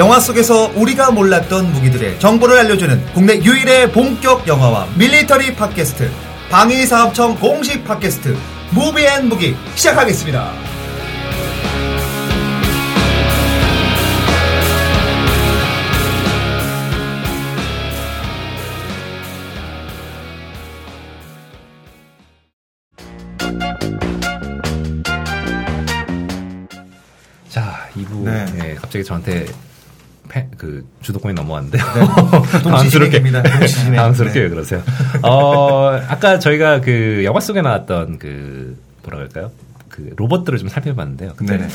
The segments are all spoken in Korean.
영화 속에서 우리가 몰랐던 무기들의 정보를 알려주는 국내 유일의 본격 영화와 밀리터리 팟캐스트 방위사업청 공식 팟캐스트 무비앤 무기 시작하겠습니다. 자, 2부. 네. 네. 갑자기 저한테 패- 그 주도권이. 동시진행입니다. 동시진행. 당황스럽게 네. 왜 그러세요? 어, 아까 저희가 그 영화 속에 나왔던 그 뭐라 그럴까요? 그 로봇들을 좀 살펴봤는데요. 근데 네네.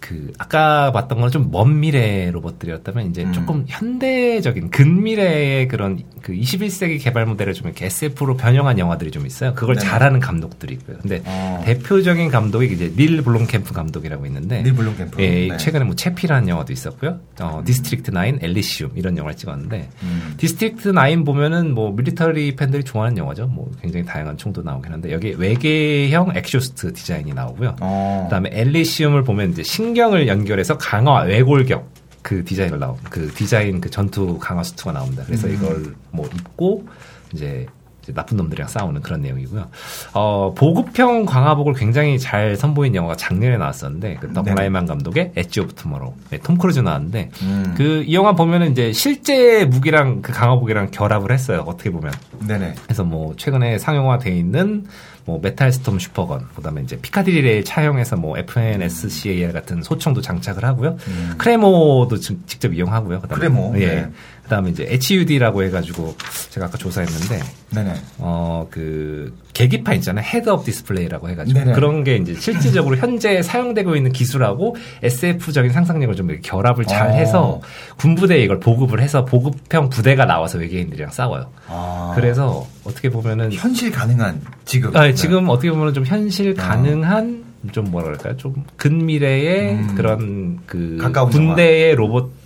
그 아까 봤던 건 좀 먼 미래 로봇들이었다면 이제 음. 조금 현대적인 근미래의 그런 그 21세기 개발 모델을 좀 이렇게 SF로 변형한 영화들이 좀 있어요. 그걸 네네. 잘하는 감독들이 있고요. 근데 어. 대표적인 감독이 이제 닐 블롬캠프 감독이라고 있는데 닐 블롬캠프. 예, 네. 최근에 뭐 채피라는 영화도 있었고요. 어, 디스트릭트 9, 엘리시움 이런 영화를 찍었는데 음. 디스트릭트 9 보면은 뭐 밀리터리 팬들이 좋아하는 영화죠. 뭐 굉장히 다양한 총도 나오긴 한데 여기 외계형 exosuit 디자인이 나오고요. 어. 그다음에 엘리시움을 보면 이제 신경을 연결해서 강화 외골격 그 디자인을 나오 그 디자인 그 전투 강화 수트가 나옵니다. 그래서 음. 이걸 뭐 입고 이제 나쁜 놈들이랑 싸우는 그런 내용이고요. 어, 보급형 강화복을 굉장히 잘 선보인 영화가 작년에 나왔었는데 더그 네네. 라이만 감독의 엣지 오브 투모로우 네, 톰 크루즈 나왔는데 음. 그이 영화 보면은 이제 실제 무기랑 그 강화복이랑 결합을 했어요. 어떻게 보면. 네네. 그래서 뭐 최근에 상용화돼 있는 뭐 메탈 스톰 슈퍼건, 그다음에 이제 피카티니를 차용해서 뭐 FN SCAR 같은 소총도 장착을 하고요. 음. 크레모도 지- 직접 이용하고요. 그다음에 크레모, 예. 네. 그다음에 이제 HUD라고 해가지고 제가 아까 조사했는데 네네. 어그 계기판 있잖아요. 헤드업 디스플레이라고 해가지고 네네. 그런 게 이제 실질적으로 현재 사용되고 있는 기술하고 SF적인 상상력을 좀 이렇게 결합을 잘 어. 해서 군부대에 이걸 보급을 해서 보급형 부대가 나와서 외계인들이랑 싸워요. 아. 그래서 어떻게 보면은 현실 가능한 지금. 아, 네. 지금 어떻게 보면 좀 현실 가능한 좀 뭐라 그럴까요? 좀 근미래의 음. 그런 그 군대의 로봇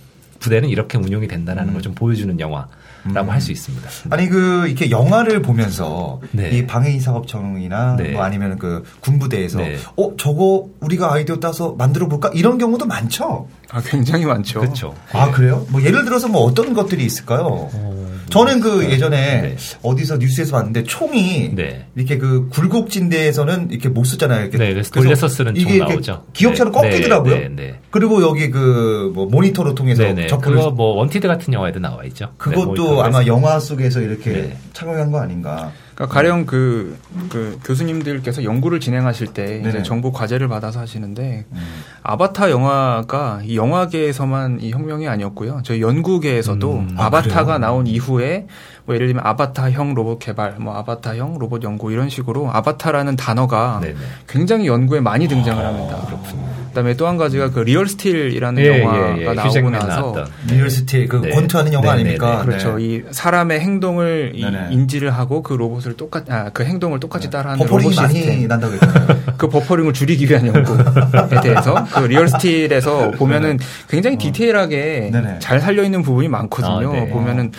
부대는 이렇게 운용이 된다는 음. 걸좀 보여주는 영화 라고 음. 할수 있습니다. 아니 그 이렇게 영화를 보면서 네. 이 방해사업청이나 네. 뭐 아니면 그 군부대에서 네. 어 저거 우리가 아이디어 따서 만들어 볼까 이런 경우도 많죠. 아, 굉장히 많죠. 그렇죠. 아 그래요? 뭐 예를 들어서 뭐 어떤 것들이 있을까요? 어, 저는 그 예전에 네. 어디서 뉴스에서 봤는데 총이 네. 이렇게 그 굴곡진 데에서는 이렇게 못 쓰잖아요. 이렇게 네, 그래서 돌려서 쓰는 총 나오죠. 기역자로 네, 꺾이더라고요. 네, 네. 그리고 여기 그 뭐 모니터로 통해서 네네. 접근을 그거 뭐 원티드 같은 영화에도 나와 있죠. 네, 그것도 아마. 영화 속에서 이렇게 네. 착용한 거 아닌가. 그러니까 가령 그, 그 교수님들께서 연구를 진행하실 때 네네. 이제 정부 과제를 받아서 하시는데 음. 아바타 영화가 이 영화계에서만 이 혁명이 아니었고요. 저희 연구계에서도 음, 아, 아바타가 그래요? 나온 이후에 뭐 예를 들면 아바타형 로봇 개발, 뭐 아바타형 로봇 연구 이런 식으로 아바타라는 단어가 네네. 굉장히 연구에 많이 등장을 합니다. 그 다음에 또 한 가지가 그 리얼 스틸이라는 예, 영화가 예, 예. 나오고 나서 나왔던. 리얼 스틸 그 네. 권투하는 영화 네, 아닙니까? 네, 그렇죠. 네. 이 사람의 행동을 이 네네. 인지를 하고 그 로봇을 똑같 아 그 행동을 똑같이 따라하는 버퍼링이 로봇 많이 시스템. 난다고 했잖아요. 그 버퍼링을 줄이기 위한 연구에 대해서 그 리얼 스틸에서 보면은 굉장히 디테일하게 네네. 잘 살려 있는 부분이 많거든요. 아, 네. 보면은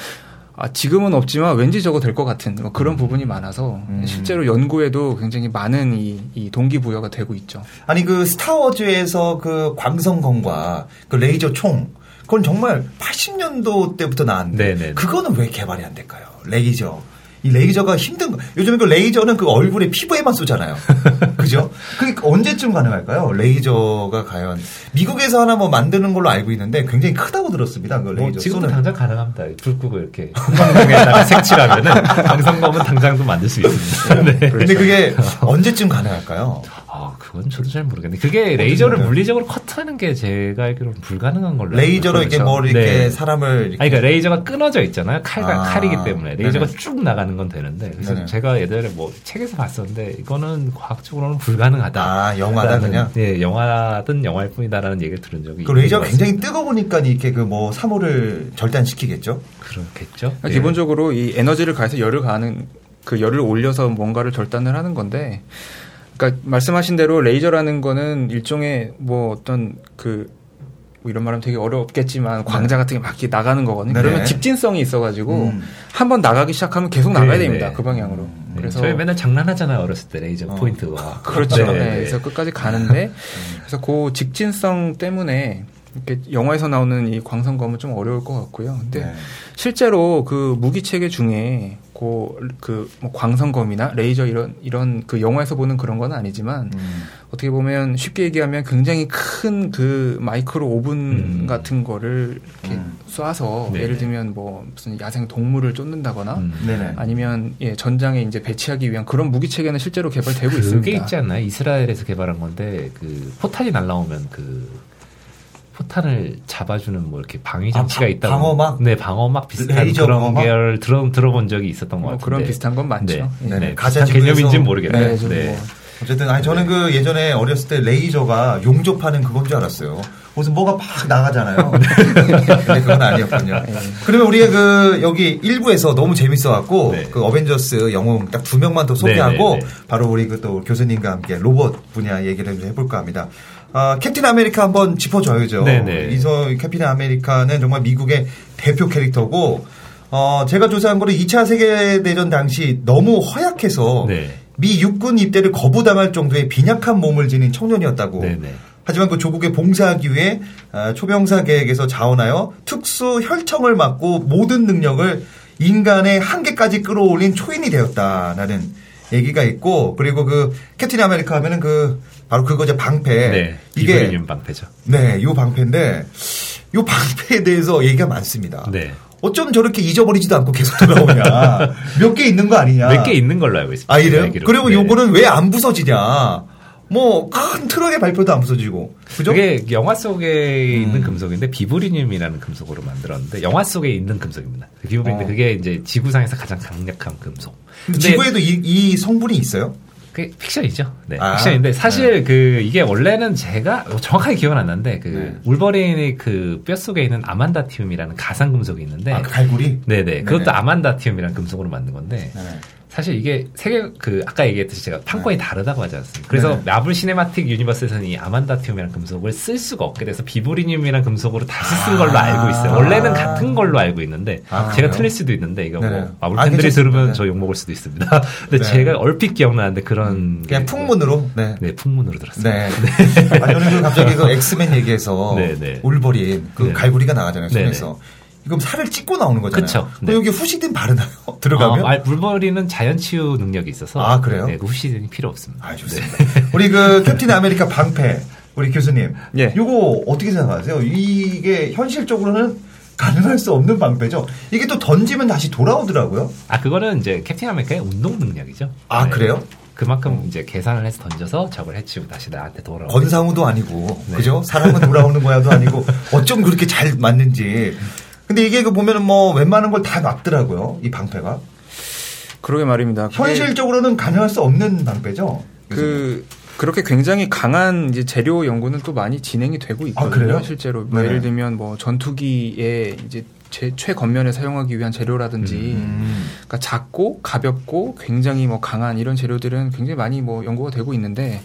아, 지금은 없지만 왠지 저거 될 것 같은 뭐 그런 부분이 많아서 음. 실제로 연구에도 굉장히 많은 이, 이 동기부여가 되고 있죠. 아니 그 스타워즈에서 그 광선검과 그 레이저 총 그건 정말 80년도 때부터 나왔는데 네네. 그거는 왜 개발이 안 될까요? 레이저 이 레이저가 힘든 거. 요즘에 그 레이저는 그 얼굴에 피부에만 쏘잖아요. 그죠? 그게 언제쯤 가능할까요? 레이저가 과연 미국에서 하나 뭐 만드는 걸로 알고 있는데 굉장히 크다고 들었습니다. 그뭐 레이저 지금도 쏘는. 당장 가능합니다. 불 끄고 이렇게 형광등에다가 색칠하면은 광선검은 당장도 만들 수 있습니다. 네. 근데 그게 언제쯤 가능할까요? 아, 그건 저도 잘 모르겠는데 그게 레이저를 생각해요? 물리적으로 커트하는 게 제가 알기로는 불가능한 걸로. 레이저로 이렇게. 뭘 이렇게 네. 사람을 이렇게 아니, 그러니까 레이저가 끊어져 있잖아요. 칼과 아, 칼이기 때문에 레이저가 네네. 쭉 나가는 건 되는데 그래서 네네. 제가 예전에 뭐 책에서 봤었는데 이거는 과학적으로는 불가능하다. 아, 영화다, 그냥? 예, 영화든 영화일 뿐이다라는 얘기를 들은 적이 그 레이저가 굉장히 뜨거우니까 이렇게 그 뭐 사물을 절단시키겠죠? 그렇겠죠. 그러니까 예. 기본적으로 이 에너지를 가해서 열을 가하는 그 열을 올려서 뭔가를 절단을 하는 건데, 그러니까 말씀하신 대로 레이저라는 거는 일종의 뭐 어떤 그. 뭐 이런 말하면 되게 어렵겠지만 광자 같은 게 막 이렇게 나가는 거거든요. 네네. 그러면 직진성이 있어가지고 음. 한번 나가기 시작하면 계속 나가야 네, 됩니다. 네. 그 방향으로. 네, 그래서 저희 맨날 장난하잖아요 어렸을 때 레이저 어. 포인트가 그렇죠. 네, 네, 네. 그래서 끝까지 가는데 그래서 그 직진성 때문에 이렇게 영화에서 나오는 이 광선검은 좀 어려울 것 같고요. 근데 네. 실제로 그 무기 체계 중에 그 뭐 광선검이나 레이저 이런 이런 그 영화에서 보는 그런 건 아니지만 음. 어떻게 보면 쉽게 얘기하면 굉장히 큰 그 마이크로 오븐 음. 같은 거를 이렇게 음. 쏴서 네. 예를 들면 뭐 무슨 야생 동물을 쫓는다거나 음. 아니면 예, 전장에 이제 배치하기 위한 그런 무기 체계는 실제로 개발되고 그게 있습니다. 있지 않나요? 이스라엘에서 개발한 건데 그 포탄이 날라오면 그 포탄을 잡아주는 뭐 이렇게 방위 장치가 아, 방- 있다고. 방어막? 네, 방어막 비슷한 레이저 그런 방어막? 계열 들어 들어본 적이 있었던 것뭐 같은데. 그런 비슷한 건 많죠. 네, 예. 네. 네, 가자 비슷한 개념인지는 지구에서- 모르겠네요. 네, 좀 네. 뭐 어쨌든 아니 저는 그 예전에 어렸을 때 레이저가 용접하는 그건 줄 알았어요. 무슨 뭐가 막 나가잖아요. 근데 그건 아니었군요. 예. 그러면 우리가 그 여기 1부에서 너무 재밌어갖고 네. 그 어벤져스 영웅 딱 두 명만 더 소개하고 네, 네, 네. 바로 우리 그 또 교수님과 함께 로봇 분야 얘기를 좀 해볼까 합니다. 아, 캡틴 아메리카 한번 짚어줘야죠. 네, 네. 이서 캡틴 아메리카는 정말 미국의 대표 캐릭터고 어, 제가 조사한 거는 2차 세계대전 당시 너무 허약해서 네. 미 육군 입대를 거부당할 정도의 빈약한 몸을 지닌 청년이었다고. 네, 네. 하지만 그 조국에 봉사하기 위해 아, 초병사 계획에서 자원하여 특수 혈청을 맞고 모든 능력을 인간의 한계까지 끌어올린 초인이 되었다라는 얘기가 있고 그리고 그 캡틴 아메리카 하면은 그 바로 그거죠 방패. 네. 이게 비브리늄 방패죠. 네, 요 방패인데 요 방패에 대해서 얘기가 많습니다. 네. 어쩜 저렇게 잃어버리지도 않고 계속 돌아오냐. 몇 개 있는 거 아니냐. 몇 개 있는 걸로 알고 있습니다. 아, 이래요? 그리고 네. 요거는 왜 안 부서지냐. 뭐, 큰 트럭의 발표도 안 부서지고. 그죠? 그게 영화 속에 있는 음. 금속인데 비브리늄이라는 금속으로 만들었는데 영화 속에 있는 금속입니다. 그 비브리늄 어. 그게 이제 지구상에서 가장 강력한 금속. 근데 근데 지구에도 이, 이 성분이 있어요? 그게 픽션이죠. 네, 아, 픽션인데 사실 그 이게 원래는 제가 정확하게 기억은 안 나는데 그 네. 울버린의 그 뼈 속에 있는 아만다티움이라는 가상 금속이 있는데 아, 그 갈고리? 네네 그것도 네네. 아만다티움이라는 금속으로 만든 건데 네. 사실 이게 세계 그 아까 얘기했듯이 제가 판권이 다르다고 하지 않습니까? 그래서 네네. 마블 시네마틱 유니버스에서는 이 아만다티움이라는 금속을 쓸 수가 없게 돼서 비브리늄이라는 금속으로 다시 쓴 걸로 아. 알고 있어요. 원래는 같은 걸로 알고 있는데 아, 제가? 틀릴 수도 있는데 이거 네네. 뭐 마블 아, 팬들이. 들으면 네. 저 욕 먹을 수도 있습니다. 근데 네. 제가 얼핏 기억나는데 그런 그냥 게 풍문으로? 네. 네, 풍문으로 들었어요. 네. 아, 저는 그 갑자기 그 엑스맨 얘기해서 네, 네. 울버린 그 네. 갈고리가 나가잖아요, 네, 손에서. 이건 살을 찢고 나오는 거잖아요. 그쵸. 근데 네. 여기 후시딘 바르나요? 들어가면? 아, 아, 울버린은 자연 치유 능력이 있어서 아, 그래요? 네, 그 후시딘이 필요 없습니다. 아, 좋습니다. 우리 그 캡틴 아메리카 방패, 우리 교수님. 예. 요거 어떻게 생각하세요? 이게 현실적으로는 가능할 수 없는 방패죠. 이게 또 던지면 다시 돌아오더라고요. 아 그거는 이제 캡틴 아메리카의 운동 능력이죠. 아, 네. 그래요? 그만큼 이제 계산을 해서 던져서 적을 해치고 다시 나한테 돌아오고. 권상우도 아니고, 네. 그죠? 사랑은 돌아오는 거야도 아니고, 어쩜 그렇게 잘 맞는지. 근데 이게 그 보면은 뭐 웬만한 걸 다 막더라고요. 이 방패가. 그러게 말입니다. 현실적으로는 가능할 수 없는 방패죠. 그 그렇게 굉장히 강한 이제 재료 연구는 또 많이 진행이 되고 있거든요. 아? 실제로 뭐 네네. 예를 들면 뭐 전투기에 이제 제 최겉면에 사용하기 위한 재료라든지 음. 그러니까 작고 가볍고 굉장히 뭐 강한 이런 재료들은 굉장히 많이 뭐 연구가 되고 있는데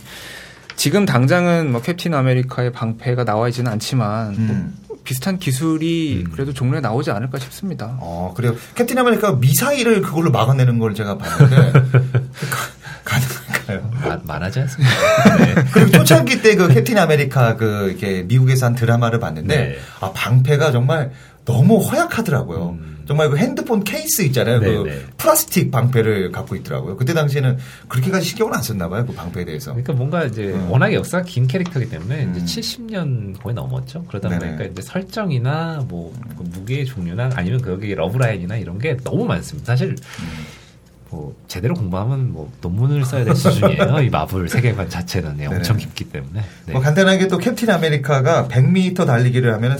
지금 당장은 뭐 캡틴 아메리카의 방패가 나와 있지는 않지만 뭐 음. 비슷한 기술이 음. 그래도 종래에 나오지 않을까 싶습니다. 어, 그래요. 캡틴 아메리카 미사일을 그걸로 막아내는 걸 제가 봤는데, 가, 가능할까요? 마- 말하지 않습니다. 네. 그리고 초창기 때 그 캡틴 아메리카 그 이렇게 미국에서 한 드라마를 봤는데 네. 아 방패가 정말 너무 허약하더라고요. 음. 정말 그 핸드폰 케이스 있잖아요. 네, 그 네. 플라스틱 방패를 갖고 있더라고요. 그때 당시에는 그렇게까지 신경을 안 썼나 봐요. 그 방패에 대해서. 그러니까 뭔가 이제 음. 워낙에 역사가 긴 캐릭터이기 때문에 음. 이제 70년 거의 넘었죠. 그러다 네네. 보니까 이제 설정이나 뭐 그 무기의 종류나 아니면 거기 러브라인이나 이런 게 너무 많습니다. 사실 음. 뭐 제대로 공부하면 뭐 논문을 써야 될 수준이에요. 이 마블 세계관 자체는 네, 엄청 네네. 깊기 때문에. 네. 뭐 간단하게 또 캡틴 아메리카가 100m 달리기를 하면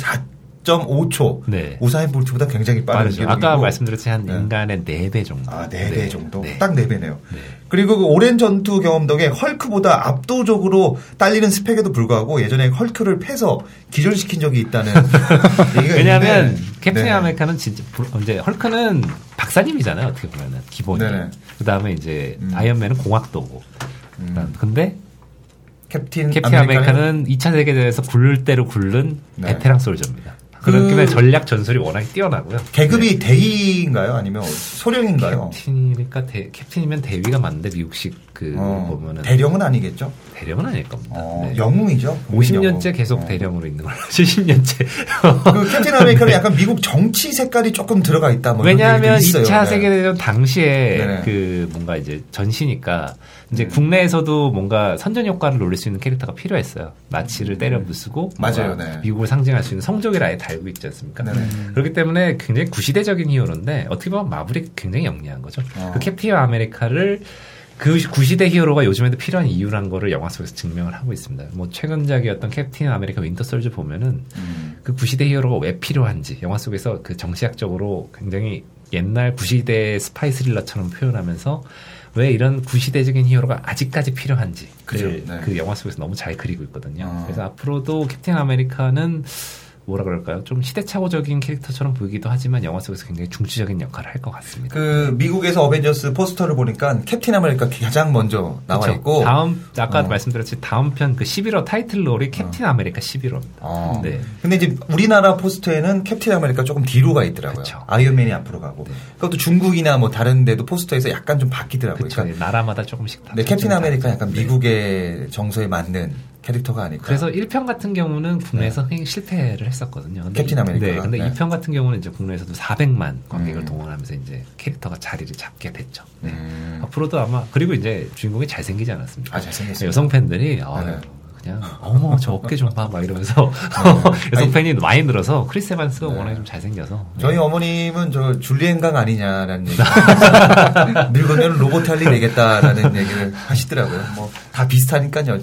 4.5초 네. 우사인 볼트보다 굉장히 빠른. 기록이고 아까 말씀드렸듯이 한 네. 인간의 4배 정도. 아, 4배 정도? 네. 딱 4배네요. 네. 그리고 그 오랜 전투 경험 덕에 헐크보다 압도적으로 딸리는 스펙에도 불구하고 예전에 헐크를 패서 기절시킨 적이 있다는 얘기가 왜냐하면 캡틴 네. 아메리카는 진짜 부- 이제 헐크는 박사님이잖아요. 어떻게 보면은 기본이. 네네. 그다음에 이제 음. 아이언맨은 공학도고. 음. 근데 캡틴, 캡틴 아메리카는 아메리카는 2차 세계대전에서 굴을 대로 굴른 네. 베테랑 soldier입니다. 그렇기 때문에 그- 전략 전술이 워낙 뛰어나고요. 계급이 대위인가요? 아니면 소령인가요? 캡틴이니까 대, 캡틴이면 대위가 맞는데 미국식 그 어, 보면은 대령은 아니겠죠? 대령은 아닐 겁니다. 어, 네. 영웅이죠. 50년째 영웅. 계속 어. 대령으로 있는 걸로 70년째. 그 캡틴 아메리카는 약간 미국 정치 색깔이 조금 들어가 있다. 뭐 왜냐하면 얘기도 있어요. 2차 네. 세계 대전 당시에 네네. 그 뭔가 이제 전시니까 이제 음. 국내에서도 뭔가 선전 효과를 노릴 수 있는 캐릭터가 필요했어요. 나치를 때려 부수고 음. 맞아요, 네. 미국을 상징할 수 있는 성조기를 아예 달고 있지 않습니까? 네네. 그렇기 때문에 굉장히 구시대적인 히어로인데 어떻게 보면 마블이 굉장히 영리한 거죠. 어. 그 캡틴 아메리카를 그 구시대 히어로가 요즘에도 필요한 이유란 거를 영화 속에서 증명을 하고 있습니다. 뭐 최근작이었던 캡틴 아메리카 윈터 솔져 보면은 음. 그 구시대 히어로가 왜 필요한지 영화 속에서 그 정치학적으로 굉장히 옛날 구시대 스파이 스릴러처럼 표현하면서 왜 이런 구시대적인 히어로가 아직까지 필요한지 그죠. 그, 네. 그 영화 속에서 너무 잘 그리고 있거든요. 어. 그래서 앞으로도 캡틴 아메리카는 뭐라 그럴까요? 좀 시대착오적인 캐릭터처럼 보이기도 하지만 영화 속에서 굉장히 중추적인 역할을 할 것 같습니다. 그 미국에서 어벤져스 포스터를 보니까 캡틴 아메리카 가장 먼저 나와 그쵸? 있고 다음 아까 어. 말씀드렸지 다음 편 그 시빌 워 타이틀롤이 캡틴 아메리카 시빌 워입니다. 어. 네. 근데 이제 우리나라 포스터에는 캡틴 아메리카 조금 뒤로 가 있더라고요. 그쵸. 아이언맨이 앞으로 가고. 네. 그것도 중국이나 뭐 다른 데도 포스터에서 약간 좀 바뀌더라고요. 그쵸. 그러니까 나라마다 조금씩 다. 네, 캡틴 아메리카. 약간 네. 미국의 정서에 맞는 캐릭터가 아닐까. 그래서 1편 같은 경우는 국내에서 굉장히 실패를 했었거든요. 근데 캡틴 이- 아메리카가? 네, 근데 네. 2편 같은 경우는 이제 국내에서도 400만 관객을 음. 동원하면서 이제 캐릭터가 자리를 잡게 됐죠. 네. 음. 앞으로도 아마 그리고 이제 주인공이 잘생기지 않았습니까? 아, 잘생겼어요. 여성 팬들이 아, 네. 그냥 어머 저 어깨 좀 봐 막 이러면서 여성 팬이 많이 늘어서 크리스 에반스가 네. 워낙에 좀 잘생겨서 저희 어머님은 저 줄리엔강 아니냐라는 얘기. 늙으면 로버트 할리 되겠다라는 얘기를 하시더라고요. 뭐 다 비슷하니까요.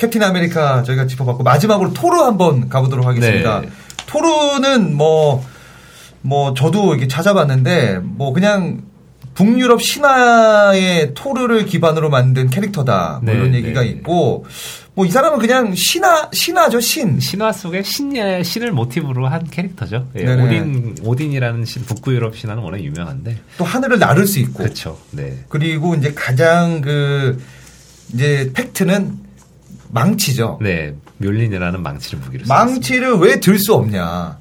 캡틴 아메리카 저희가 짚어봤고 마지막으로 토르 한번 가보도록 하겠습니다. 네. 토르는 뭐, 뭐 저도 이렇게 찾아봤는데 뭐 그냥 북유럽 신화의 토르를 기반으로 만든 캐릭터다. 뭐 네, 이런 얘기가 네. 있고 뭐 이 사람은 그냥 신화 신화죠 신. 신화 속에 신의 신을 모티브로 한 캐릭터죠. 예. 오딘 오딘이라는 신, 북부유럽 신화는 워낙 유명한데 또 하늘을 나를 수 있고. 그렇죠. 네. 그리고 이제 가장 그 이제 팩트는 망치죠. 네, 묠니르라는 망치를 무기로. 망치를 왜 들 수 없냐?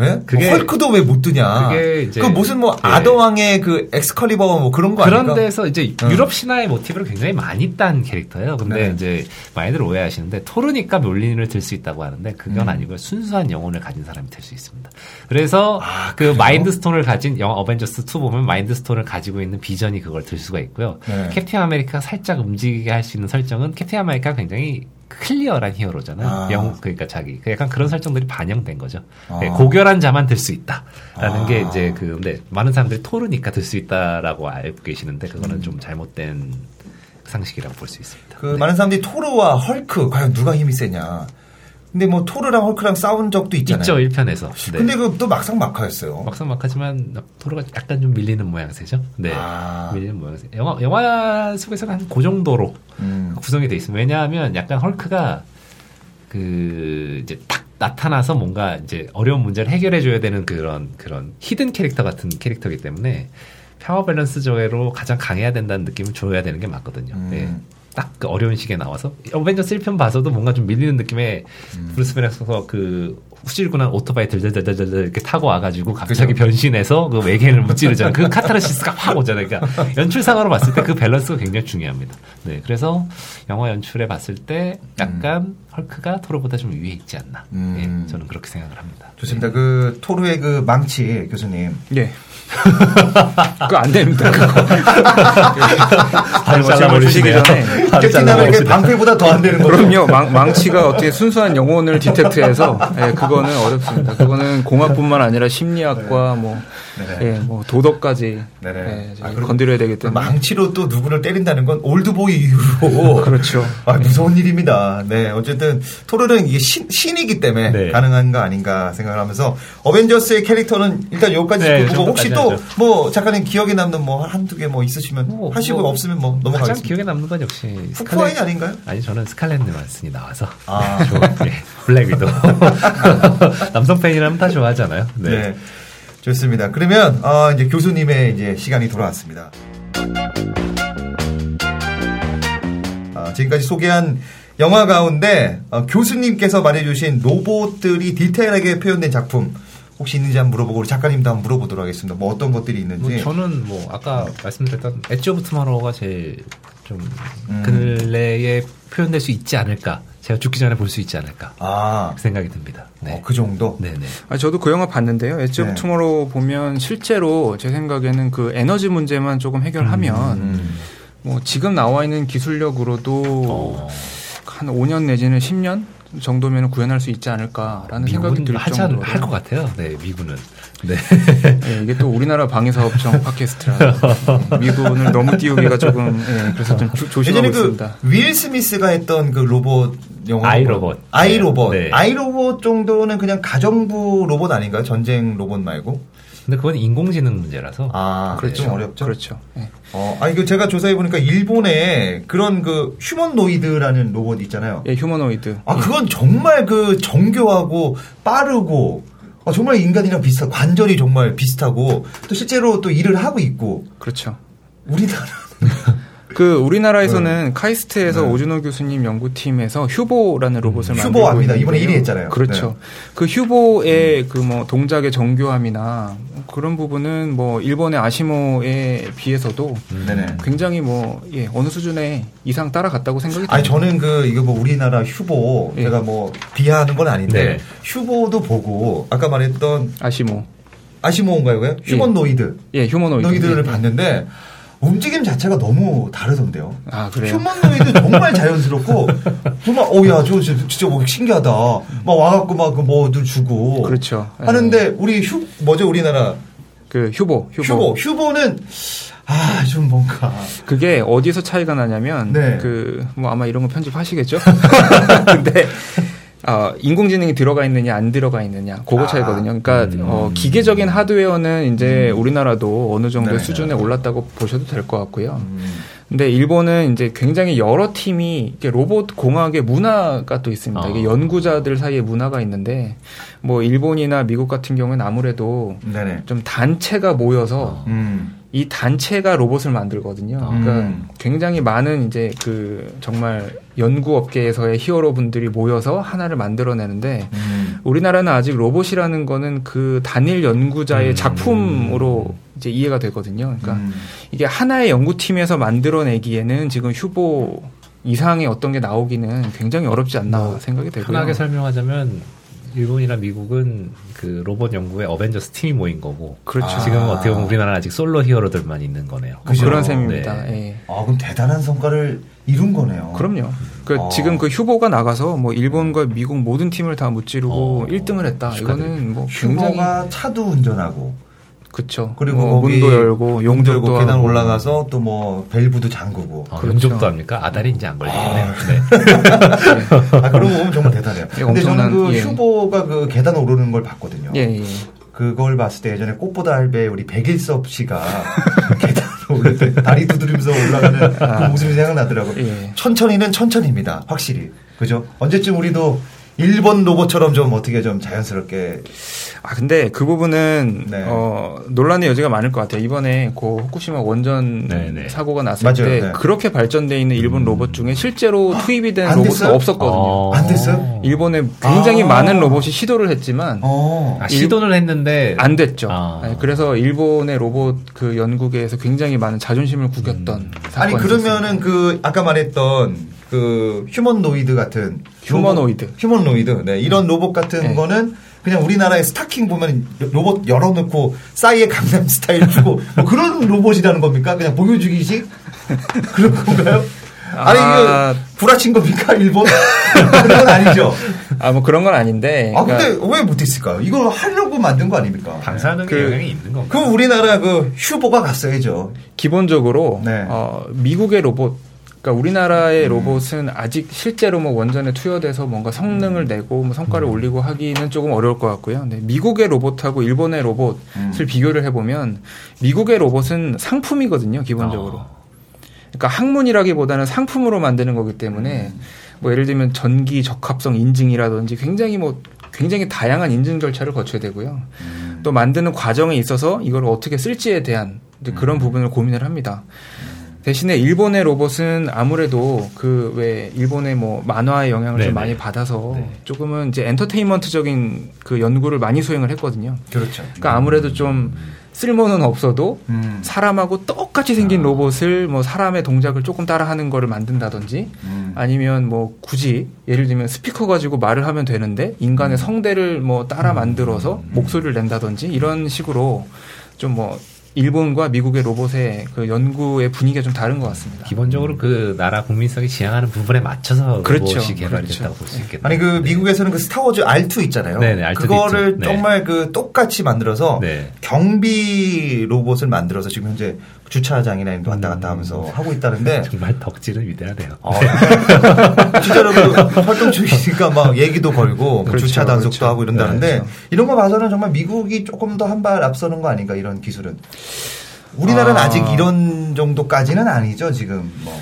예? 그게- 뭐 헐크도 왜 못 드냐? 그게 이제- 그 무슨 뭐 네. 아더왕의 그 엑스컬리버 뭐 그런 거 그런 아닌가? 데서 이제 어. 유럽 신화의 모티브를 굉장히 많이 딴 캐릭터예요. 근데 네. 이제 많이들 오해하시는데 토르니까 묠니르를 들 수 있다고 하는데 그건 음. 아니고요. 순수한 영혼을 가진 사람이 들 수 있습니다. 그래서 아, 그 그래요? 마인드 스톤을 가진 영화 어벤져스 2 보면 마인드 스톤을 가지고 있는 비전이 그걸 들 수가 있고요. 네. 캡틴 아메리카가 살짝 움직이게 할 수 있는 설정은 캡틴 아메리카가 굉장히 clear한 히어로잖아요. 아. 영 그러니까 자기 그 약간 그런 설정들이 반영된 거죠. 아. 네, 고결한 자만 들 수 있다라는 아. 게 이제 그 근데 많은 사람들이 토르니까 들 수 있다라고 알고 계시는데 그거는 음. 좀 잘못된 상식이라고 볼 수 있습니다. 그 많은 사람들이 토르와 헐크 과연 누가 힘이 세냐? 근데 뭐 토르랑 헐크랑 싸운 적도 있잖아요. 있죠 1편에서. 네. 근데 그또 막상 막하였어요. 막상 막하지만 토르가 약간 좀 밀리는 모양새죠. 네. 아. 밀리는 모양새. 영화 영화 속에서는 한 그 정도로 음. 구성이 돼 있습니다. 왜냐하면 약간 헐크가 그 이제 딱 나타나서 뭔가 이제 어려운 문제를 해결해 줘야 되는 그런 그런 히든 캐릭터 같은 캐릭터이기 때문에 파워 밸런스 저해로 가장 강해야 된다는 느낌을 줘야 되는 게 맞거든요. 음. 네. 딱 그 어려운 시기에 나와서 어벤져스 1편 봐서도 뭔가 좀 밀리는 느낌의 음. 브루스 배너에서 그 후질근한 오토바이 들들들들들 이렇게 타고 와가지고 갑자기 그죠. 변신해서 그 외계인을 무찌르잖아요. 그 카타르시스가 확 오잖아요. 그러니까 연출상으로 봤을 때 그 밸런스가 굉장히 중요합니다. 네, 그래서 영화 연출에 봤을 때 약간 헐크가 토르보다 좀 위에 있지 않나. 음. 예, 저는 그렇게 생각을 합니다. 좋습니다. 그 토르의 그 망치 교수님. 예. 그거 안 됩니다. 그거. 바로 잘라버리시네요. 전에 잘라버리시네요. 방패보다 더 안 되는 거죠. 그럼요. 망, 망치가 어떻게 순수한 영혼을 디텍트해서 예, 그거는 어렵습니다. 그거는 공학뿐만 아니라 심리학과 뭐. 예, 뭐 도덕까지 네네. 예, 아, 건드려야 되기 그 때문에 망치로 또 누구를 때린다는 건 올드보이 이후로 그렇죠. 아, 무서운 일입니다. 네, 어쨌든 토르는 이게 신, 신이기 때문에 네. 가능한 거 아닌가 생각을 하면서 어벤져스의 캐릭터는 일단 여기까지 네, 보고 혹시 또 뭐 작가님 기억에 남는 뭐 한두 개 뭐 있으시면 뭐, 하시고 뭐, 없으면 뭐 가장 넘어가겠습니다. 기억에 남는 건 역시 후쿠아이 아닌가요? 아니 저는 스칼렛 요한슨이 나와서 아. 좋아. 예, 블랙 위도 남성 팬이라면 다 좋아하잖아요. 네. 네. 좋습니다. 그러면 어, 이제 교수님의 이제 시간이 돌아왔습니다. 아, 지금까지 소개한 영화 가운데 어, 교수님께서 말해주신 로봇들이 디테일하게 표현된 작품 혹시 있는지 한번 물어보고 우리 작가님도 한번 물어보도록 하겠습니다. 뭐 어떤 것들이 뭐 있는지. 저는 뭐 아까 말씀드렸던 엣지 오브 투마로우가 제일 좀 음. 근래에 표현될 수 있지 않을까. 제가 죽기 전에 볼 수 있지 않을까. 아, 그 생각이 듭니다. 네. 어, 그 정도. 네네. 아, 저도 그 영화 봤는데요. 엣지 오브 네. 투모로우 보면 실제로 제 생각에는 그 에너지 문제만 조금 해결하면 음. 뭐 지금 나와 있는 기술력으로도 어, 한 5년 내지는 10년 정도면 구현할 수 있지 않을까라는 생각이 들 하지 정도로 않을 것 같아요. 네, 미국은. 네. 예, 이게 또 우리나라 방위사업청 팟캐스트라 예, 미군을 너무 띄우기가 조금 예, 그래서 좀 조, 조심하고 예전에 그 있습니다. 윌 스미스가 했던 그 로봇 영화 아이 로봇. 아이 로봇 네. 아이 로봇 정도는 그냥 가정부 로봇 아닌가요? 전쟁 로봇 말고 근데 그건 인공지능 문제라서. 아 그렇죠. 좀 어렵죠. 그렇죠. 예. 어, 아니 그 제가 조사해 보니까 일본에 그런 그 휴먼노이드라는 로봇 있잖아요. 예, 휴머노이드. 아 그건 정말 그 정교하고 빠르고 아, 정말 인간이랑 비슷한 관절이 정말 비슷하고 또 실제로 또 일을 하고 있고 그렇죠. 우리나라 그 우리나라에서는 카이스트에서 네. 오준호 교수님 연구팀에서 휴보라는 로봇을 휴보 만들고 압니다. 이번에 있는데요. 1위 했잖아요. 그렇죠. 네. 그 휴보의 그뭐 동작의 정교함이나 그런 부분은 뭐 일본의 아시모에 비해서도 네네. 굉장히 뭐 예, 어느 수준의 이상 따라갔다고 생각이 듭니다. 아니 저는 그 이거 뭐 우리나라 휴보 예. 제가 뭐 비하하는 건 아닌데 네. 휴보도 보고 아까 말했던 아시모. 아시모인가요? 그게? 휴먼노이드 예, 휴머노이드. 노이드를 예. 봤는데 움직임 자체가 너무 다르던데요. 아, 그래요? 휴먼노이드 정말 자연스럽고 정말 어 야 저 진짜, 뭐 신기하다. 막 와갖고 막그 뭐들 주고 그렇죠. 예. 하는데 우리 휴 뭐죠 우리나라 그 휴보, 휴보. 휴보 휴보 는 아 좀 뭔가 그게 어디서 차이가 나냐면 네. 그 뭐 아마 이런 거 편집하시겠죠? 근데 어, 인공지능이 들어가 있느냐 안 들어가 있느냐 그거 아, 차이거든요. 그러니까 음. 어, 기계적인 하드웨어는 이제 우리나라도 어느 정도 의 네. 수준에 올랐다고 보셔도 될 것 같고요. 음, 근데 일본은 이제 굉장히 여러 팀이 로봇 공학의 문화가 또 있습니다. 아. 이게 연구자들 사이에 문화가 있는데 뭐 일본이나 미국 같은 경우는 아무래도 네네. 좀 단체가 모여서 음. 이 단체가 로봇을 만들거든요. 그러니까 음. 굉장히 많은 이제 그 정말 연구 업계에서의 히어로 분들이 모여서 하나를 만들어내는데 음. 우리나라는 아직 로봇이라는 거는 그 단일 연구자의 음. 작품으로 이제 이해가 되거든요. 그러니까 음. 이게 하나의 연구팀에서 만들어내기에는 지금 휴보 이상의 어떤 게 나오기는 굉장히 어렵지 않나 뭐, 생각이 되고요. 편하게 설명하자면 일본이나 미국은 그 로봇 연구에 어벤져스 팀이 모인 거고 그렇죠. 지금 아. 은 어떻게 보면 우리나라는 아직 솔로 히어로들만 있는 거네요. 뭐. 그런 셈입니다. 네. 예. 아 그럼 대단한 성과를 이룬 거네요. 그럼요. 그 어. 지금 그 휴보가 나가서 뭐 일본과 미국 모든 팀을 다 무찌르고 어. 1등을 했다. 이거는 뭐 굉장히 휴머가 차도 운전하고 그쵸. 그리고 뭐 거기 문도 열고 문 용접도 열고 계단 하고. 올라가서 또 뭐 밸브도 잠그고. 어, 그렇죠. 용접도 합니까? 아다리 이제 안 걸리겠네요. 아. 네. 아 그런 거 보면 정말 대단해요. 예, 근데 저는 엄청난, 그 예. 휴보가 그 계단 오르는 걸 봤거든요. 예, 예. 그걸 봤을 때 예전에 꽃보다 할배 우리 백일섭 씨가 계단 오를 때 다리 두드리면서 올라가는 그 모습이 생각나더라고요. 아. 예. 천천히는 천천입니다. 확실히. 그죠? 언제쯤 우리도 일본 로봇처럼 좀 어떻게 좀 자연스럽게 아 근데 그 부분은 네. 어, 논란의 여지가 많을 것 같아요. 이번에 그 후쿠시마 원전 네, 네. 사고가 났을 맞아요. 때 네. 그렇게 발전돼 있는 일본 로봇 중에 실제로 투입이 된안 로봇은 됐어요? 없었거든요. 어. 안 됐어요? 일본에 굉장히 아. 많은 로봇이 시도를 했지만 어. 아, 시도는 했는데 안 됐죠. 아. 네, 그래서 일본의 로봇 그 연구계에서 굉장히 많은 자존심을 구겼던 사건이 아니 그러면은 그 아까 말했던 그 휴먼노이드 같은 휴머노이드. 로봇, 휴먼노이드 네, 이런 로봇 같은 네. 거는 그냥 우리나라의 스타킹 보면 로봇 열어놓고 싸이의 강남 스타일 추고 뭐 그런 로봇이라는 겁니까? 그냥 보여주기식 그런 건가요? 아니 아. 이거 구라친 겁니까 일본? 그런 건 아니죠. 아 뭐 그런 건 아닌데. 아 그러니까 근데 왜 못했을까요? 이걸 하려고 만든 거 아닙니까? 방사능 그- 영향이 있는 건가? 그럼 우리나라 그 휴보가 갔어야죠. 기본적으로 네. 어, 미국의 로봇 그러니까 우리나라의 음. 로봇은 아직 실제로 뭐 원전에 투여돼서 뭔가 성능을 음. 내고 뭐 성과를 올리고 하기는 조금 어려울 것 같고요. 근데 미국의 로봇하고 일본의 로봇을 음. 비교를 해보면 미국의 로봇은 상품이거든요, 기본적으로. 그러니까 학문이라기보다는 상품으로 만드는 거기 때문에 음. 뭐 예를 들면 전기 적합성 인증이라든지 굉장히 뭐 굉장히 다양한 인증 절차를 거쳐야 되고요. 음. 또 만드는 과정에 있어서 이걸 어떻게 쓸지에 대한 그런 부분을 고민을 합니다. 대신에 일본의 로봇은 아무래도 그 왜 일본의 뭐 만화의 영향을 네네. 좀 많이 받아서 네. 조금은 이제 엔터테인먼트적인 그 연구를 많이 수행을 했거든요. 그렇죠. 그러니까 아무래도 좀 쓸모는 없어도 음. 사람하고 똑같이 생긴 로봇을 뭐 사람의 동작을 조금 따라하는 거를 만든다든지 음. 아니면 뭐 굳이 예를 들면 스피커 가지고 말을 하면 되는데 인간의 성대를 뭐 따라 만들어서 목소리를 낸다든지 이런 식으로 좀뭐 일본과 미국의 로봇의 그 연구의 분위기가 좀 다른 것 같습니다. 기본적으로 그 나라 국민성이 지향하는 부분에 맞춰서 그렇죠. 로봇이 개발이 그렇죠. 됐다고 볼수 있겠네요. 아니 그 미국에서는 그 스타워즈 R2 있잖아요. 네네, R2 도 그거를 있죠. 네. 정말 그 똑같이 만들어서 네. 경비 로봇을 만들어서 지금 현재 주차장이나 이런 데 왔다 갔다 하면서 하고 있다는데 정말 덕질은 위대하네요. 어, 진짜로 그 활동 중이니까 막 얘기도 걸고 뭐 그렇죠, 주차 단속도 그렇죠. 하고 이런다는데 그렇죠. 이런 거 봐서는 정말 미국이 조금 더 한 발 앞서는 거 아닌가 이런 기술은. 우리나라는 아. 아... 직 이런 정도까지는 아니죠 지금 뭐.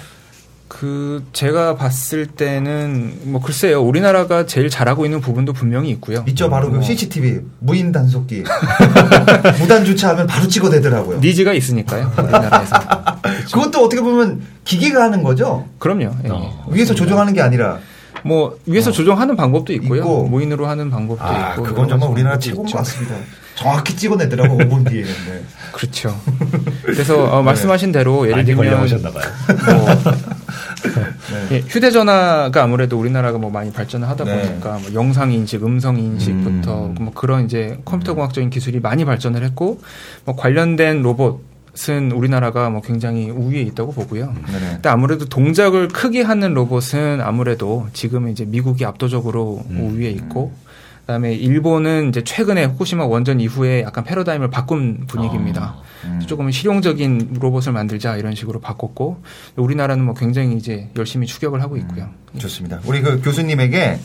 그 제가 봤을 때는 뭐 글쎄요 우리나라가 제일 잘하고 있는 부분도 분명히 있고요. 있죠 바로 그뭐 CCTV 무인 단속기 무단 주차하면 바로 찍어대더라고요. 니즈가 있으니까요 우리나라에서. 그것도 어떻게 보면 기계가 하는 거죠. 그럼요. 예. 어. 위에서 조정하는 게 아니라. 뭐 위에서 조정하는 방법도 있고요. 있고. 무인으로 하는 방법도 아, 있고. 그건 정말 우리나라 가지 최고인. 것 같습니다. 정확히 찍어내더라고 5분 뒤에. 네. 그렇죠. 그래서 어, 말씀하신 대로 예를 많이 들면. 뭐 네. 예, 휴대전화가 아무래도 우리나라가 뭐 많이 발전을 하다 네. 보니까 뭐 영상 인식, 음성 인식부터 음. 뭐 그런 이제 컴퓨터 공학적인 기술이 많이 발전을 했고 뭐 관련된 로봇 은 우리나라가 뭐 굉장히 우위에 있다고 보고요. 네네. 근데 아무래도 동작을 크게 하는 로봇은 아무래도 지금 이제 미국이 압도적으로 음. 우위에 있고 그다음에 일본은 이제 최근에 후쿠시마 원전 이후에 약간 패러다임을 바꾼 분위기입니다. 음. 조금 실용적인 로봇을 만들자 이런 식으로 바꿨고 우리나라는 뭐 굉장히 이제 열심히 추격을 하고 있고요. 좋습니다. 우리 그 교수님에게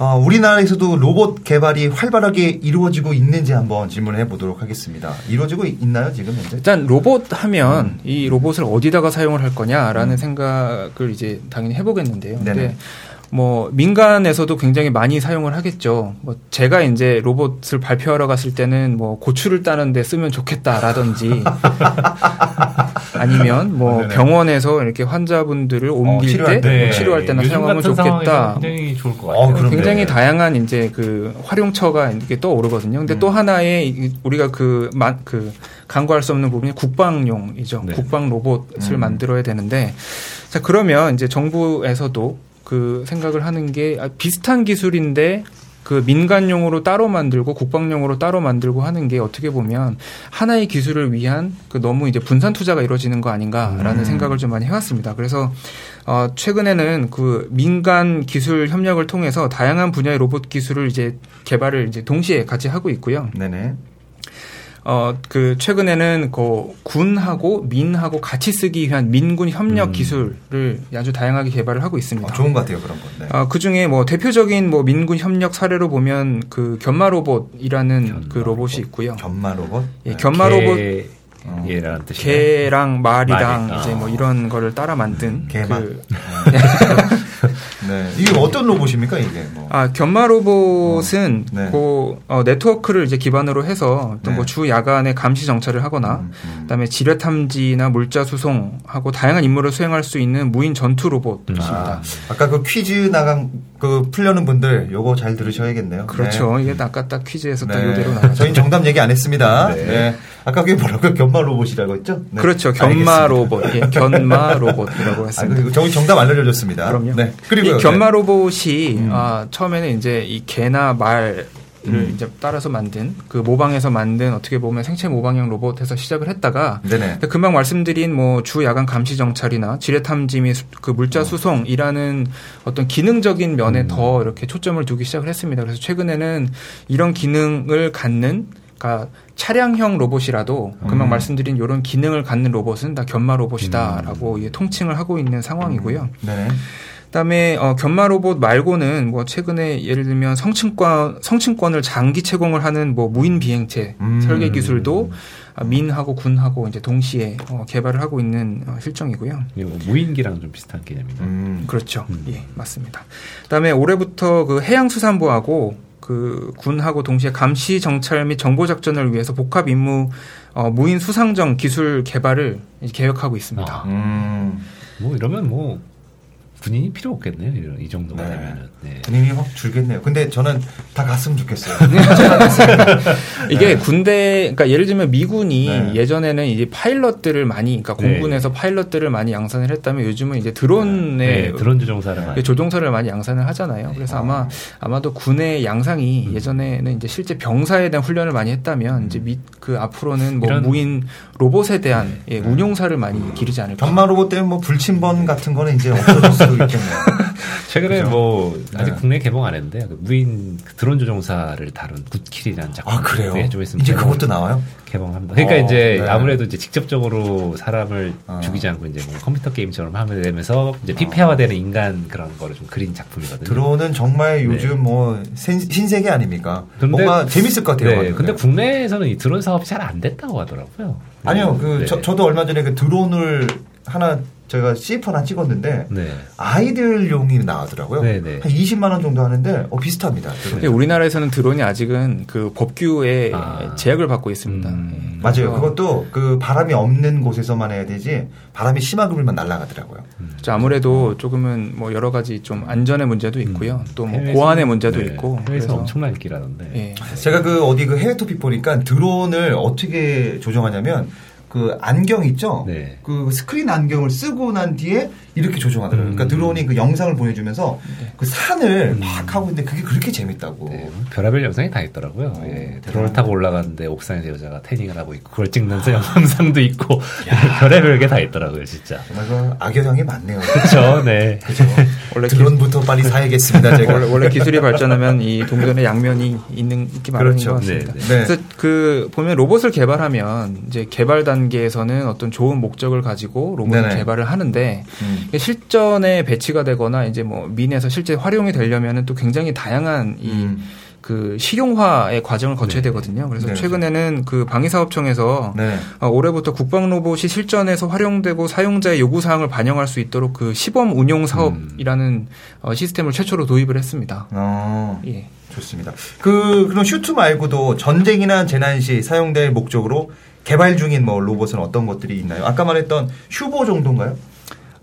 어, 우리나라에서도 로봇 개발이 활발하게 이루어지고 있는지 한번 질문을 해보도록 하겠습니다. 이루어지고 있- 있나요 지금 현재? 일단 로봇 하면 이 로봇을 어디다가 사용을 할 거냐라는 생각을 이제 당연히 해보겠는데요. 근데 음. 네네. 뭐 민간에서도 굉장히 많이 사용을 하겠죠. 뭐 제가 이제 로봇을 발표하러 갔을 때는 뭐 고추를 따는데 쓰면 좋겠다라든지 아니면 뭐 네네. 병원에서 이렇게 환자분들을 옮길 치료할 때 때. 뭐 치료할 때나 네. 사용하면 좋겠다. 굉장히 좋을 것 어, 같아요. 그럼- 굉장히 네. 다양한 이제 그 활용처가 이렇게 떠오르거든요. 근데 음. 또 하나의 이- 우리가 그, 마, 그 간과할 수 없는 부분이 국방용이죠. 네. 국방 로봇을 음. 만들어야 되는데 자 그러면 이제 정부에서도 그 생각을 하는 게 아, 비슷한 기술인데 그 민간용으로 따로 만들고 국방용으로 따로 만들고 하는 게 어떻게 보면 하나의 기술을 위한 그 너무 이제 분산 투자가 이루어지는 거 아닌가라는 음. 생각을 좀 많이 해왔습니다. 그래서 어 최근에는 그 민간 기술 협력을 통해서 다양한 분야의 로봇 기술을 이제 개발을 이제 동시에 같이 하고 있고요. 네네. 어, 그, 최근에는 그, 군하고 민하고 같이 쓰기 위한 민군 협력 음. 기술을 아주 다양하게 개발을 하고 있습니다. 어, 좋은 것 같아요 그런 건. 네. 어, 그 중에 뭐 대표적인 뭐 민군 협력 사례로 보면 그 견마 로봇이라는 견마 그 로봇이 로봇. 있고요. 견마 로봇. 예, 네. 견마 로봇 어. 예라는 뜻이에요. 개랑 말이랑 말이, 이제 어. 뭐 이런 거를 따라 만든 개만. 그 네. 이게 어떤 로봇입니까 이게? 뭐. 아, 견마 로봇은 어, 네. 그 어, 네트워크를 이제 기반으로 해서 또 네. 뭐주 야간에 감시 정찰을 하거나 음, 음. 그다음에 지뢰 탐지나 물자 수송하고 다양한 임무를 수행할 수 있는 무인 전투 로봇입니다. 아, 아까 그 퀴즈 나간 그 풀려는 분들 요거 잘 들으셔야겠네요. 그렇죠. 이게 아까 딱 퀴즈에서 딱 네. 이대로 네. 나왔죠. 저희는 정답 얘기 안 했습니다. 네. 네. 아까 그게 뭐라고요? 견마 로봇이라고 했죠? 네. 그렇죠. 견마 알겠습니다. 로봇. 예, 견마 로봇이라고 아, 했습니다. 그 저희 정답 알려줬습니다. 그럼요. 네. 그리고 이 견마 로봇이 음. 아, 처음에는 이제 이 개나 말 을 음. 이제 따라서 만든 그 모방해서 만든 어떻게 보면 생체 모방형 로봇에서 시작을 했다가 네네. 금방 말씀드린 뭐 주 야간 감시 정찰이나 지뢰 탐지 및 그 물자 수송이라는 어떤 기능적인 면에 음. 더 이렇게 초점을 두기 시작을 했습니다. 그래서 최근에는 이런 기능을 갖는 그러니까 차량형 로봇이라도 금방 음. 말씀드린 이런 기능을 갖는 로봇은 다 견마 로봇이다라고 이게 통칭을 하고 있는 상황이고요. 네네. 그다음에 어, 견마 로봇 말고는 뭐 최근에 예를 들면 성층권 성층권을 장기 채공을 하는 뭐 무인 비행체 음. 설계 기술도 아, 민하고 군하고 이제 동시에 어, 개발을 하고 있는 어, 실정이고요. 이거 뭐 무인기랑 좀 비슷한 개념이네요. 음. 그렇죠. 음. 예, 맞습니다. 그다음에 올해부터 그 해양수산부하고 그 군하고 동시에 감시 정찰 및 정보 작전을 위해서 복합 임무 어, 무인 수상정 기술 개발을 계획하고 있습니다. 아. 음. 뭐 이러면 뭐 군인이 필요 없겠네요. 이런- 이 정도만 네. 되면은. 네. 군인이 확 줄겠네요. 근데 저는 다 갔으면 좋겠어요. 이게 군대, 그러니까 예를 들면 미군이 네. 예전에는 이제 파일럿들을 많이, 그러니까 네. 공군에서 파일럿들을 많이 양산을 했다면 요즘은 이제 드론의 네, 드론 조종사를 많이. 조종사를 많이 양산을 하잖아요. 그래서 아마 아마도 군의 양상이 음. 예전에는 이제 실제 병사에 대한 훈련을 많이 했다면 이제 밑그 앞으로는 뭐 무인 로봇에 대한 예, 운용사를 많이 기르지 않을까. 견마 로봇 때문에 뭐 불침번 같은 거는 이제 없어질 수도 있겠네요. 최근에 그죠? 뭐 아직 네. 국내 개봉 안 했는데 그 무인 그 드론 조종사를 다룬 굿킬이라는 작품. 아 그래요? 네, 좀 있으면 이제 그것도 나와요? 개봉합니다. 그러니까 어, 이제 네. 아무래도 이제 직접적으로 사람을 어. 죽이지 않고 이제 뭐 컴퓨터 게임처럼 하면 되면서 이제 피폐화되는 인간 그런 거를 좀 그린 작품이거든요. 드론은 정말 네. 요즘 뭐 신, 신세계 아닙니까? 근데- 뭔가 재밌을 것 같아요. 네. 근데 국내에서는 이 드론 사업이 잘 안 됐다고 하더라고요. 아니요, 그 네. 저, 저도 얼마 전에 그 드론을 하나 저희가 CF 하나 찍었는데 네. 아이들용이 나오더라고요. 네, 네. 한 20만 원 정도 하는데 어 비슷합니다. 우리나라에서는 드론이 아직은 그 법규에 아. 제약을 받고 있습니다. 음. 예. 맞아요. 그래서 그것도 그 바람이 없는 곳에서만 해야 되지 바람이 심하게 불면 날아가더라고요. 저 아무래도 조금은 뭐 여러 가지 좀 안전의 문제도 있고요. 또뭐 음. 해외에서- 보안의 문제도 네, 있고. 해외에서 그래서 엄청난 인기라던데. 예. 제가 그 어디 그 해외 토픽 보니까 드론을 어떻게 조정하냐면 그 안경 있죠? 네. 그 스크린 안경을 쓰고 난 뒤에 이렇게 조정하더라고요. 음. 그러니까 드론이 그 영상을 보내주면서 그 산을 음. 막 하고 있는데 그게 그렇게 재밌다고. 네, 별의별 영상이 다 있더라고요. 어, 예. 드론을 타고 올라가는데 옥상에서 여자가 태닝을 하고 있고 그걸 찍는 영상도 있고 별의별 게 다 있더라고요, 진짜. 정말 그 악영향이 많네요. 그렇죠, 네. 원래 기, 드론부터 빨리 사야겠습니다, 제가. 원래, 원래 기술이 발전하면 이 동전의 양면이 있는 게 마련인 그렇죠. 것 같습니다. 네, 네. 그래서 그 보면 로봇을 개발하면 이제 개발 단계에서는 어떤 좋은 목적을 가지고 로봇을 네네. 개발을 하는데 음. 이게 실전에 배치가 되거나 이제 뭐 민에서 실제 활용이 되려면은 또 굉장히 다양한 이 음. 그 실용화의 과정을 거쳐야 네. 되거든요. 그래서 네. 최근에는 그 방위사업청에서 네. 어, 올해부터 국방 로봇이 실전에서 활용되고 사용자의 요구 사항을 반영할 수 있도록 그 시범 운용 사업이라는 어, 시스템을 최초로 도입을 했습니다. 어, 예. 좋습니다. 그, 그럼 슈트 말고도 전쟁이나 재난 시 사용될 목적으로 개발 중인 뭐 로봇은 어떤 것들이 있나요? 아까 말했던 휴보 정도인가요?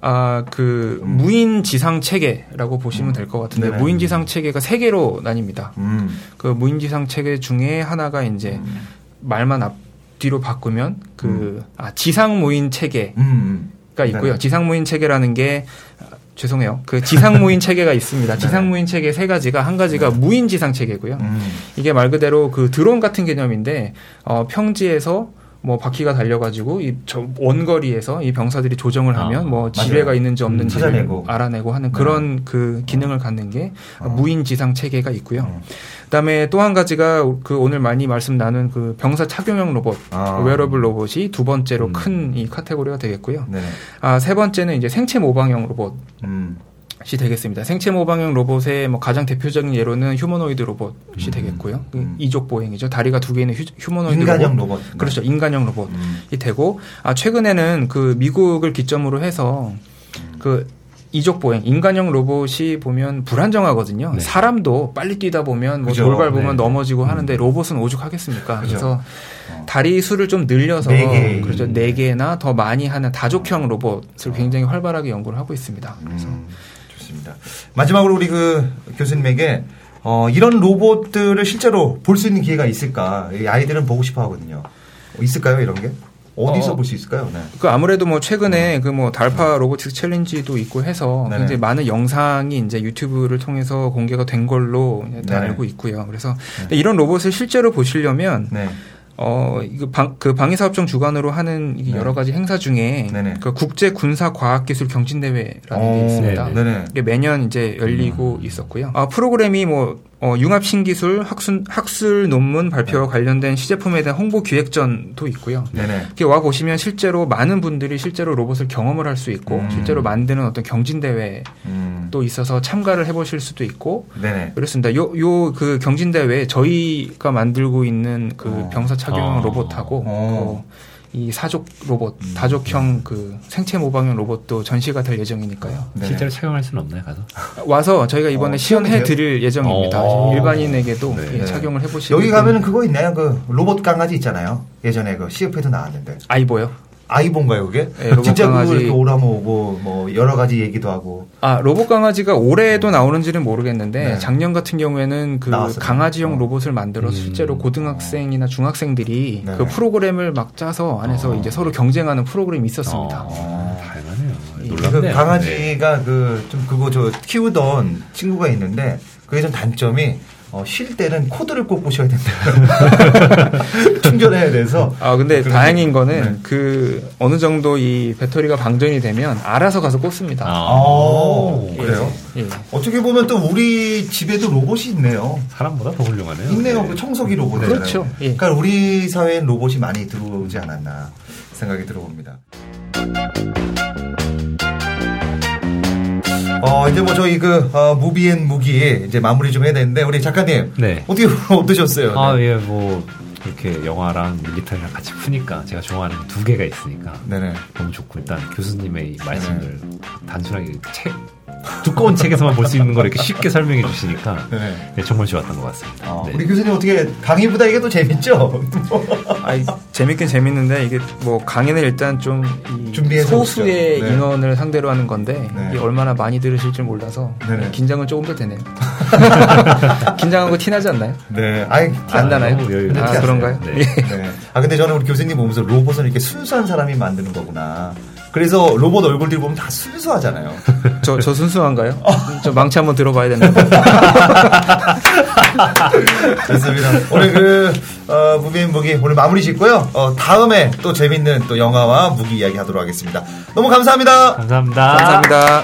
아, 그 음. 무인 지상 체계라고 보시면 될 것 같은데 네네. 무인 지상 체계가 세 개로 나뉩니다. 음. 그 무인 지상 체계 중에 하나가 이제 음. 말만 앞 뒤로 바꾸면 그 아, 지상 무인 체계 음. 가 있고요. 네. 지상 무인 체계라는 게 아, 죄송해요. 그 지상 무인 체계가 있습니다. 네. 지상 무인 체계 세 가지가 한 가지가 무인 지상 체계고요. 음. 이게 말 그대로 그 드론 같은 개념인데 어, 평지에서 뭐 바퀴가 달려가지고 이저 원거리에서 이 병사들이 조정을 아, 하면 뭐 맞아요. 지뢰가 있는지 음, 없는지를 찾아내고. 알아내고 하는 네. 그런 그 기능을 갖는 게 어. 무인 지상 체계가 있고요. 어. 그다음에 또 한 가지가 그 오늘 많이 말씀 나눈 그 병사 착용형 로봇, 아. 웨어러블 로봇이 두 번째로 음. 큰이 카테고리가 되겠고요. 네. 아, 세 번째는 이제 생체 모방형 로봇이 음. 되겠습니다. 생체 모방형 로봇의 뭐 가장 대표적인 예로는 휴머노이드 로봇이 음. 되겠고요. 그 음. 이족 보행이죠. 다리가 두 개 있는 휴, 휴머노이드 인간형 로봇. 로봇. 그렇죠. 인간형 로봇이 음. 되고 아, 최근에는 그 미국을 기점으로 해서 그 이족 보행, 인간형 로봇이 보면 불안정하거든요. 네. 사람도 빨리 뛰다 보면 뭐 그죠. 돌 밟으면 네. 넘어지고 음. 하는데 로봇은 오죽하겠습니까? 그죠. 그래서 어. 다리 수를 좀 늘려서 네 개. 그렇죠. 네 개나 더 많이 하는 다족형 로봇을 굉장히 활발하게 연구를 하고 있습니다. 그래서 음, 좋습니다. 마지막으로 우리 그 교수님에게 어, 이런 로봇들을 실제로 볼 수 있는 기회가 있을까? 이 아이들은 보고 싶어 하거든요. 있을까요, 이런 게? 어디서 어. 볼수 있을까요? 네. 그 아무래도 뭐 최근에 그 뭐 달파 로보틱스 챌린지도 있고 해서 네네. 굉장히 많은 영상이 이제 유튜브를 통해서 공개가 된 걸로 다 네네. 알고 있고요. 그래서 근데 이런 로봇을 실제로 보시려면 네. 어 이거 방, 그 방위사업청 주관으로 하는 네. 여러 가지 행사 중에 네네. 그 국제 군사 과학 기술 경진 대회라는 게 어, 있습니다. 네네. 이게 매년 이제 열리고 있었고요. 아, 프로그램이 뭐 어, 융합 신기술 학술, 학술 논문 발표와 관련된 시제품에 대한 홍보 기획전도 있고요. 네네. 이렇게 와 보시면 실제로 많은 분들이 실제로 로봇을 경험을 할 수 있고 음. 실제로 만드는 어떤 경진 대회도 음. 있어서 참가를 해보실 수도 있고 네네. 그렇습니다. 요 요 그 경진 대회 저희가 만들고 있는 그 어. 병사 착용형 어. 로봇하고 어. 그 이 사족 로봇, 음. 다족형 그 생체 모방형 로봇도 전시가 될 예정이니까요. 네네. 실제로 착용할 수는 없나요, 가서? 와서 저희가 이번에 어, 시연해? 드릴 예정입니다. 어. 일반인에게도 네. 예, 착용을 해보시고 여기 가면은 그거 있나요? 그 로봇 강아지 있잖아요. 예전에 그 CF에도 나왔는데. 아이보요. 아이본가요, 그게? 네, 로봇 진짜 강아지. 이렇게 오라모 오고 뭐 여러 가지 얘기도 하고. 아 로봇 강아지가 올해도 나오는지는 모르겠는데 네. 작년 같은 경우에는 그 나왔어요. 강아지용 어. 로봇을 만들어 음. 실제로 고등학생이나 중학생들이 네. 그 프로그램을 막 짜서 안에서 어. 이제 서로 경쟁하는 프로그램이 있었습니다. 어, 다양하네요. 이- 그 놀랍네요. 네. 강아지가 그 좀 그거 저 키우던 친구가 있는데 그게 좀 단점이 어, 쉴 때는 코드를 꼭 보셔야 된다. 충전해야 돼서. 아 근데 다행인 거- 거는 네. 그 어느 정도 이 배터리가 방전이 되면 알아서 가서 꽂습니다. 아, 예. 그래요? 예. 어떻게 보면 또 우리 집에도 로봇이 있네요. 사람보다 더 훌륭하네요. 있네요. 네. 그 청소기 로봇. 그렇죠. 예. 그러니까 우리 사회엔 로봇이 많이 들어오지 않았나 생각이 들어봅니다. 어, 이제 뭐 저희 그, 어, 무비앤 무기 이제 마무리 좀 해야 되는데, 우리 작가님. 네. 어떻게 어떠셨어요? 아, 네. 예, 뭐, 이렇게 영화랑 밀리터리랑 같이 푸니까 제가 좋아하는 두 개가 있으니까 네네. 너무 좋고, 일단 교수님의 이 말씀을 단순하게 책, 두꺼운 책에서만 볼 수 있는 걸 이렇게 쉽게 설명해 주시니까 네네. 네, 정말 좋았던 것 같습니다. 어, 네. 우리 교수님 어떻게 강의보다 이게 더 재밌죠? 아이, 재밌긴 재밌는데 이게 뭐 강의는 일단 좀이 준비해서 소수의. 네. 인원을 상대로 하는 건데 네. 이게 얼마나 많이 들으실 줄 몰라서 네네. 긴장은 조금 더 되네요. 긴장한 거 티나지 않나요? 네. 아이, 안 나나요? 아 있었어요. 그런가요? 네. 예. 네. 아 근데 저는 우리 교수님 보면서 로봇은 이렇게 순수한 사람이 만드는 거구나. 그래서 로봇 얼굴들 보면 다 순수하잖아요. 저, 저 순수한가요? 저 망치 한번 들어봐야 되나? 좋습니다. 오늘 그 어, 무비앤 무기 오늘 마무리 짓고요. 어, 다음에 또 재밌는 또 영화와 무기 이야기 하도록 하겠습니다. 너무 감사합니다. 감사합니다. 감사합니다.